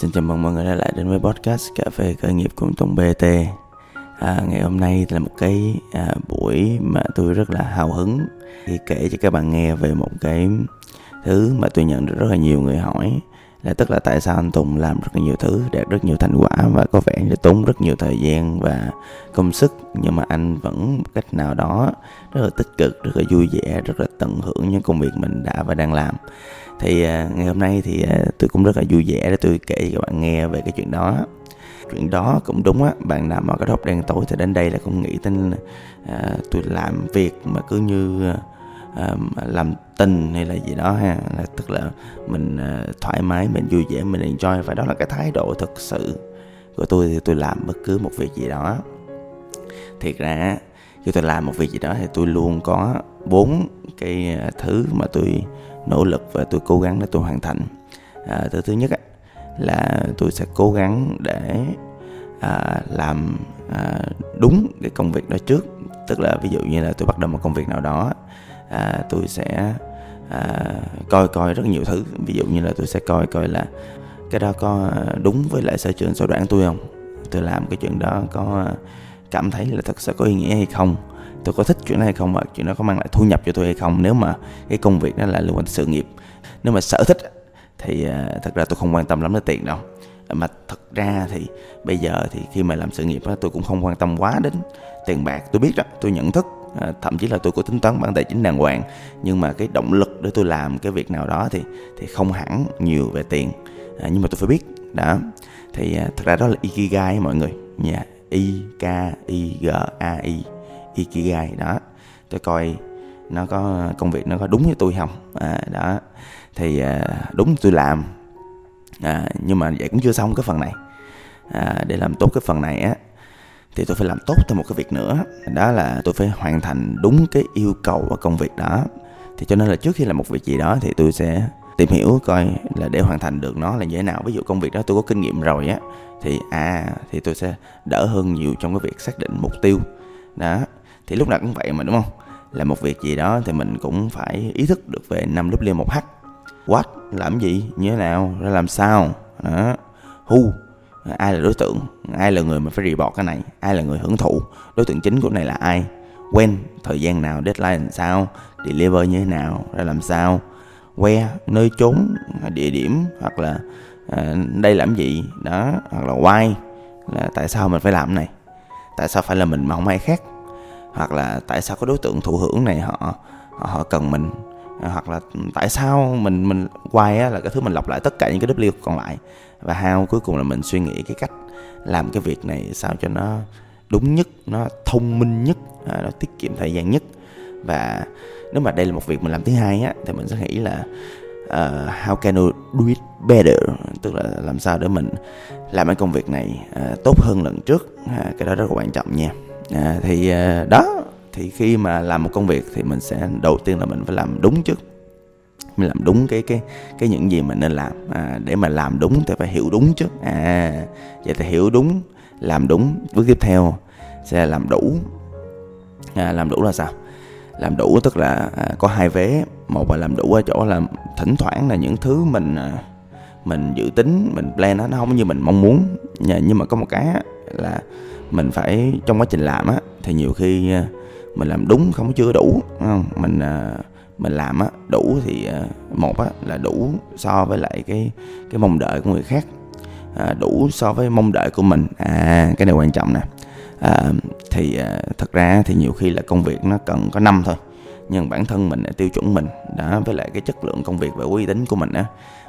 Xin chào mừng mọi người đã lại đến với podcast Cà phê khởi nghiệp cùng Tùng BT à, Ngày hôm nay là một cái à, buổi mà tôi rất là hào hứng Khi kể cho các bạn nghe về một cái thứ mà tôi nhận được rất là nhiều người hỏi là tức là tại sao anh Tùng làm rất là nhiều thứ đạt rất nhiều thành quả và có vẻ là tốn rất nhiều thời gian và công sức nhưng mà anh vẫn một cách nào đó rất là tích cực rất là vui vẻ rất là tận hưởng những công việc mình đã và đang làm. Thì à, ngày hôm nay thì à, tôi cũng rất là vui vẻ để tôi kể cho các bạn nghe về cái chuyện đó. Chuyện đó cũng đúng á bạn nào mà cái hộp đen tối thì đến đây là cũng nghĩ tin à, tôi làm việc mà cứ như à, làm tình hay là gì đó ha là tức là mình ờ, thoải mái mình vui vẻ mình enjoy. Và đó là cái thái độ thực sự của tôi thì tôi làm bất cứ một việc gì đó. Thiệt ra khi tôi làm một việc gì đó thì tôi luôn có bốn cái ờ, thứ mà tôi nỗ lực và tôi cố gắng để tôi hoàn thành. À, thứ thứ nhất là tôi sẽ cố gắng để à, làm à, đúng cái công việc đó trước. Tức là ví dụ như là tôi bắt đầu một công việc nào đó à, tôi sẽ à, coi coi rất nhiều thứ. Ví dụ như là tôi sẽ coi coi là cái đó có đúng với lại sở trường sở đoản tôi không? Tôi làm cái chuyện đó có cảm thấy là thật sự có ý nghĩa hay không? Tôi có thích chuyện này hay không và chuyện đó có mang lại thu nhập cho tôi hay không? Nếu mà cái công việc đó là liên quan tới sự nghiệp nếu mà sở thích thì à, thật ra tôi không quan tâm lắm đến tiền đâu. Mà thật ra thì bây giờ thì khi mà làm sự nghiệp đó, tôi cũng không quan tâm quá đến tiền bạc. Tôi biết đó tôi nhận thức à, thậm chí là tôi có tính toán bản tài chính đàng hoàng nhưng mà cái động lực để tôi làm cái việc nào đó thì thì không hẳn nhiều về tiền. À, nhưng mà tôi phải biết đó. Thì à, thật ra đó là ikigai mọi người. Nha yeah. i k i g a i ikigai đó. Tôi coi nó có công việc nó có đúng với tôi không? À, đó. Thì à, đúng tôi làm. À, nhưng mà vậy cũng chưa xong cái phần này. À, để làm tốt cái phần này á thì tôi phải làm tốt thêm một cái việc nữa. Đó là tôi phải hoàn thành đúng cái yêu cầu của công việc đó. Thì cho nên là trước khi làm một việc gì đó thì tôi sẽ tìm hiểu coi là để hoàn thành được nó là như thế nào. Ví dụ công việc đó tôi có kinh nghiệm rồi á, thì à thì tôi sẽ đỡ hơn nhiều trong cái việc xác định mục tiêu. Đó, thì lúc nào cũng vậy mà, đúng không? Làm một việc gì đó thì mình cũng phải ý thức được về năm W một h. What? Làm gì? Như thế nào? Ra làm sao? Đó. Who? Ai là đối tượng? Ai là người mà phải report cái này? Ai là người hưởng thụ? Đối tượng chính của này là ai? When? Thời gian nào? Deadline làm sao? Deliver như thế nào? Ra làm sao? Where? Nơi trốn? Địa điểm? Hoặc là à, đây làm gì? Đó. Hoặc là why? Là tại sao mình phải làm cái này? Tại sao phải là mình mà không ai khác? Hoặc là tại sao có đối tượng thụ hưởng này? Họ họ cần mình? Hoặc là tại sao mình mình quay á, là cái thứ mình lọc lại tất cả những cái W còn lại. Và how cuối cùng là mình suy nghĩ cái cách làm cái việc này sao cho nó đúng nhất nó thông minh nhất à, nó tiết kiệm thời gian nhất. Và nếu mà đây là một việc mình làm thứ hai á thì mình sẽ nghĩ là uh, how can we do it better? Tức là làm sao để mình làm cái công việc này uh, tốt hơn lần trước. Uh, cái đó rất là quan trọng nha. Uh, thì uh, đó thì khi mà làm một công việc thì mình sẽ đầu tiên là mình phải làm đúng trước. Mình làm đúng cái cái cái những gì mình nên làm. À, để mà làm đúng thì phải hiểu đúng trước. À vậy thì hiểu đúng làm đúng. Bước tiếp theo sẽ là làm đủ. À, làm đủ là sao? Làm đủ tức là à, có hai vế. Một là làm đủ ở chỗ là thỉnh thoảng là những thứ mình à, mình dự tính mình plan nó nó không như mình mong muốn. Nhưng mà có một cái là mình phải trong quá trình làm á thì nhiều khi à, mình làm đúng không? Chưa đủ không? Mình à, mình làm á đủ thì à, một á là đủ so với lại cái cái mong đợi của người khác. À, đủ so với mong đợi của mình. À cái này quan trọng nè. À, thì à, thật ra thì nhiều khi là công việc nó cần có năm thôi nhưng bản thân mình tiêu chuẩn mình. Đã với lại cái chất lượng công việc và uy tín của mình á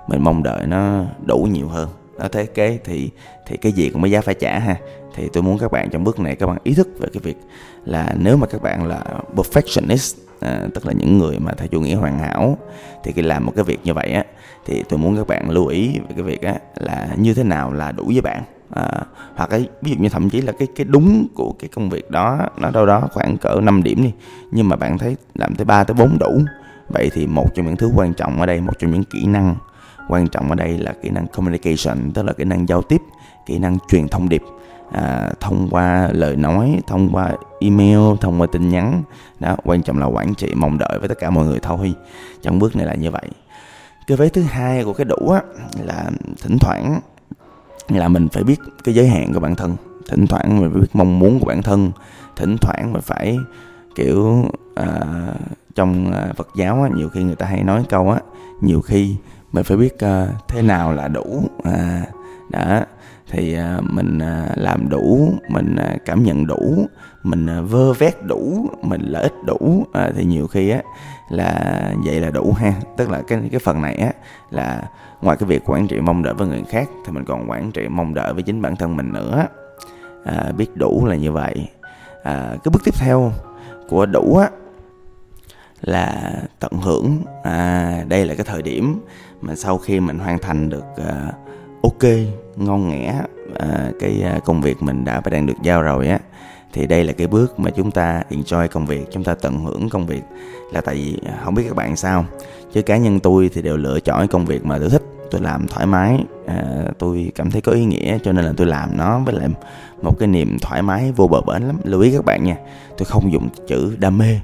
mình mong đợi nó đủ nhiều hơn nó thế kế thì thì cái gì cũng có giá phải trả ha. Thì tôi muốn các bạn trong bước này các bạn ý thức về cái việc là nếu mà các bạn là perfectionist à, tức là những người mà theo chủ nghĩa hoàn hảo thì khi làm một cái việc như vậy á thì tôi muốn các bạn lưu ý về cái việc á là như thế nào là đủ với bạn. À, hoặc cái ví dụ như thậm chí là cái cái đúng của cái công việc đó nó đâu đó khoảng cỡ 5 điểm đi nhưng mà bạn thấy làm tới 3 tới 4 đủ vậy thì một trong những thứ quan trọng ở đây một trong những kỹ năng quan trọng ở đây là kỹ năng communication tức là kỹ năng giao tiếp kỹ năng truyền thông điệp. À, thông qua lời nói thông qua email thông qua tin nhắn. Đó quan trọng là quản trị mong đợi với tất cả mọi người thôi. Trong bước này là như vậy. Cái vế thứ hai của cái đủ á là thỉnh thoảng là mình phải biết cái giới hạn của bản thân. Thỉnh thoảng mình phải biết mong muốn của bản thân. Thỉnh thoảng mình phải kiểu à, trong à, Phật giáo á, nhiều khi người ta hay nói câu á nhiều khi mình phải biết uh, thế nào là đủ à, đó. Thì uh, mình uh, làm đủ mình uh, cảm nhận đủ mình uh, vơ vét đủ mình lợi ích đủ uh, thì nhiều khi á là vậy là đủ ha. Tức là cái cái phần này á là ngoài cái việc quản trị mong đợi với người khác thì mình còn quản trị mong đợi với chính bản thân mình nữa. À, biết đủ là như vậy. À, cái bước tiếp theo của đủ á là tận hưởng. À, đây là cái thời điểm mà sau khi mình hoàn thành được à, ok ngon nghẻ à, cái à, công việc mình đã và đang được giao rồi á thì đây là cái bước mà chúng ta enjoy công việc chúng ta tận hưởng công việc. Là tại vì à, không biết các bạn sao chứ cá nhân tôi thì đều lựa chọn công việc mà tôi thích tôi làm thoải mái. À, tôi cảm thấy có ý nghĩa cho nên là tôi làm nó với lại một cái niềm thoải mái vô bờ bến lắm. Lưu ý các bạn nha tôi không dùng chữ đam mê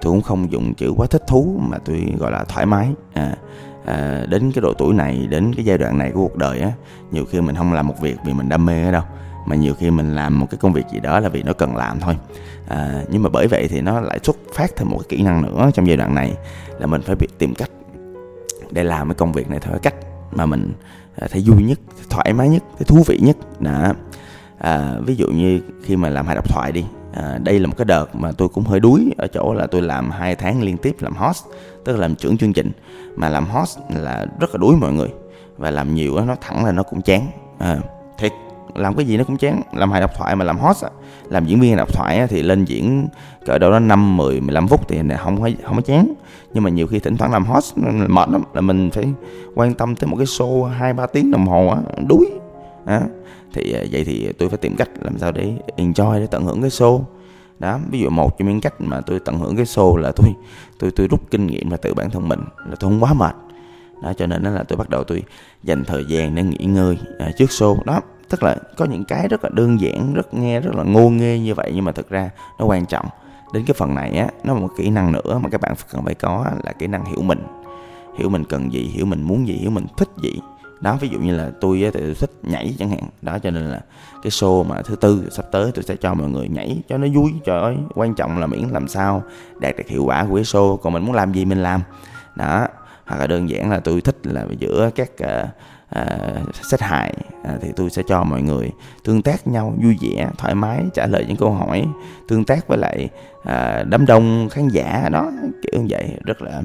tôi cũng không dùng chữ quá thích thú mà tôi gọi là thoải mái. À, à, đến cái độ tuổi này đến cái giai đoạn này của cuộc đời á nhiều khi mình không làm một việc vì mình đam mê ở đâu mà nhiều khi mình làm một cái công việc gì đó là vì nó cần làm thôi. À, nhưng mà bởi vậy thì nó lại xuất phát thêm một cái kỹ năng nữa trong giai đoạn này là mình phải biết tìm cách để làm cái công việc này theo cái cách mà mình à, thấy vui nhất thoải mái nhất thấy thú vị nhất. Đó à, ví dụ như khi mà làm hài độc thoại đi à, đây là một cái đợt mà tôi cũng hơi đuối ở chỗ là tôi làm hai tháng liên tiếp làm host tức là làm trưởng chương trình. Mà làm host là rất là đuối mọi người và làm nhiều đó, nó thẳng là nó cũng chán. À, thiệt làm cái gì nó cũng chán. Làm hài độc thoại mà làm host á, làm diễn viên độc thoại á, thì lên diễn cỡ đâu đó năm mười mười lăm phút thì không có không có chán. Nhưng mà nhiều khi thỉnh thoảng làm host mệt lắm là mình phải quan tâm tới một cái show hai ba tiếng đồng hồ á đuối à, thì vậy thì tôi phải tìm cách làm sao để enjoy để tận hưởng cái show. Đó ví dụ một trong những cách mà tôi tận hưởng cái show là tôi tôi tôi rút kinh nghiệm là từ bản thân mình là tôi không quá mệt. Đó cho nên đó là tôi bắt đầu tôi dành thời gian để nghỉ ngơi à, trước show. Đó tức là có những cái rất là đơn giản rất nghe rất là ngô nghê như vậy nhưng mà thực ra nó quan trọng. Đến cái phần này á nó là một kỹ năng nữa mà các bạn cần phải có là kỹ năng hiểu mình. Hiểu mình cần gì hiểu mình muốn gì hiểu mình thích gì đó ví dụ như là tôi thì tôi thích nhảy chẳng hạn. Đó cho nên là cái show mà thứ tư sắp tới tôi sẽ cho mọi người nhảy cho nó vui trời ơi quan trọng là miễn làm sao đạt được hiệu quả của cái show. Còn mình muốn làm gì mình làm. Đó hoặc là đơn giản là tôi thích là giữa các uh, uh, sách hài uh, thì tôi sẽ cho mọi người tương tác nhau vui vẻ thoải mái trả lời những câu hỏi tương tác với lại uh, đám đông khán giả. Đó kiểu như vậy rất là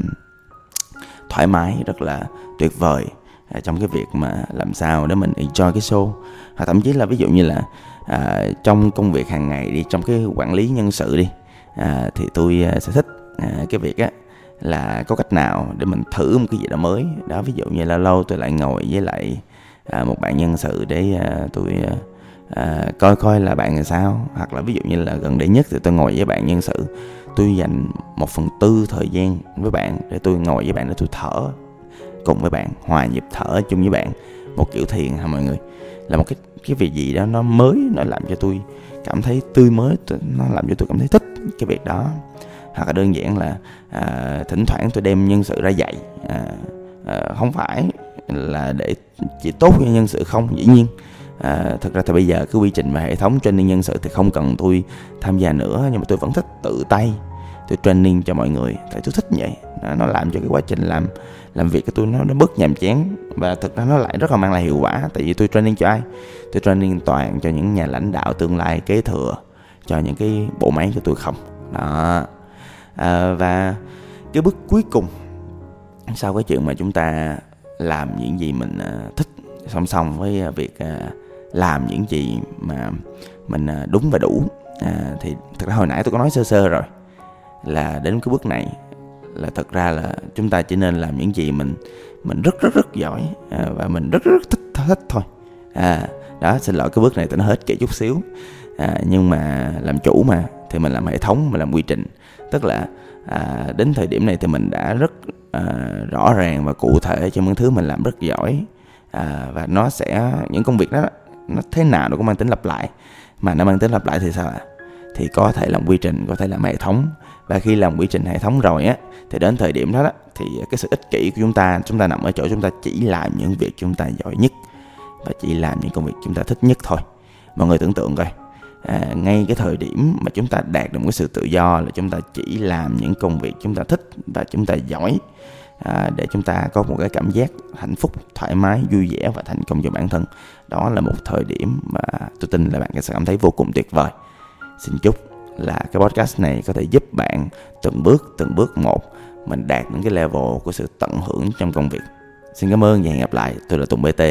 thoải mái rất là tuyệt vời à, trong cái việc mà làm sao để mình enjoy cái show. Hoặc thậm chí là ví dụ như là à, trong công việc hàng ngày đi trong cái quản lý nhân sự đi à, thì tôi à, sẽ thích à, cái việc á là có cách nào để mình thử một cái gì đó mới. Đó ví dụ như là lâu tôi lại ngồi với lại à, một bạn nhân sự để à, tôi à, à, coi coi là bạn làm sao. Hoặc là ví dụ như là gần đây nhất thì tôi ngồi với bạn nhân sự. Tôi dành một phần tư thời gian với bạn để tôi ngồi với bạn để tôi thở cùng với bạn hòa nhịp thở chung với bạn. Một kiểu thiền ha mọi người? Là một cái cái việc gì đó nó mới nó làm cho tôi cảm thấy tươi mới nó làm cho tôi cảm thấy thích cái việc đó. Hoặc là đơn giản là à, thỉnh thoảng tôi đem nhân sự ra dạy. À, à, không phải là để chỉ tốt cho nhân sự không dĩ nhiên. À, thật ra thì bây giờ cái quy trình và hệ thống training nhân sự thì không cần tôi tham gia nữa nhưng mà tôi vẫn thích tự tay tôi training cho mọi người. Tại tôi thích vậy nó làm cho cái quá trình làm làm việc của tôi nó nó bớt nhàm chán. Và thực ra nó lại rất là mang lại hiệu quả tại vì tôi training cho ai? Tôi training toàn cho những nhà lãnh đạo tương lai kế thừa cho những cái bộ máy của tôi không. Đó. À, và cái bước cuối cùng sau cái chuyện mà chúng ta làm những gì mình à, thích song song với à, việc à, làm những gì mà mình đúng và đủ à, thì thực ra hồi nãy tôi có nói sơ sơ rồi là đến cái bước này là thật ra là chúng ta chỉ nên làm những gì mình mình rất rất rất giỏi à, và mình rất rất thích thích thôi. À đó xin lỗi cái bước này tôi nó hết kể chút xíu. À, nhưng mà làm chủ mà thì mình làm hệ thống mình làm quy trình. Tức là à, đến thời điểm này thì mình đã rất à, rõ ràng và cụ thể cho những thứ mình làm rất giỏi. À, và nó sẽ những công việc đó nó thế nào nó cũng mang tính lặp lại. Mà nó mang tính lặp lại thì sao ạ? Thì có thể làm quy trình có thể làm hệ thống. Và khi làm quy trình hệ thống rồi á thì đến thời điểm đó, đó thì cái sự ích kỷ của chúng ta chúng ta nằm ở chỗ chúng ta chỉ làm những việc chúng ta giỏi nhất và chỉ làm những công việc chúng ta thích nhất thôi. Mọi người tưởng tượng coi à, ngay cái thời điểm mà chúng ta đạt được một cái sự tự do là chúng ta chỉ làm những công việc chúng ta thích và chúng ta giỏi à, để chúng ta có một cái cảm giác hạnh phúc thoải mái vui vẻ và thành công cho bản thân. Đó là một thời điểm mà tôi tin là bạn sẽ cảm thấy vô cùng tuyệt vời xin chúc là cái podcast này có thể giúp bạn từng bước từng bước một mình đạt những cái level của sự tận hưởng trong công việc. Xin cảm ơn và hẹn gặp lại. Tôi là tùng bt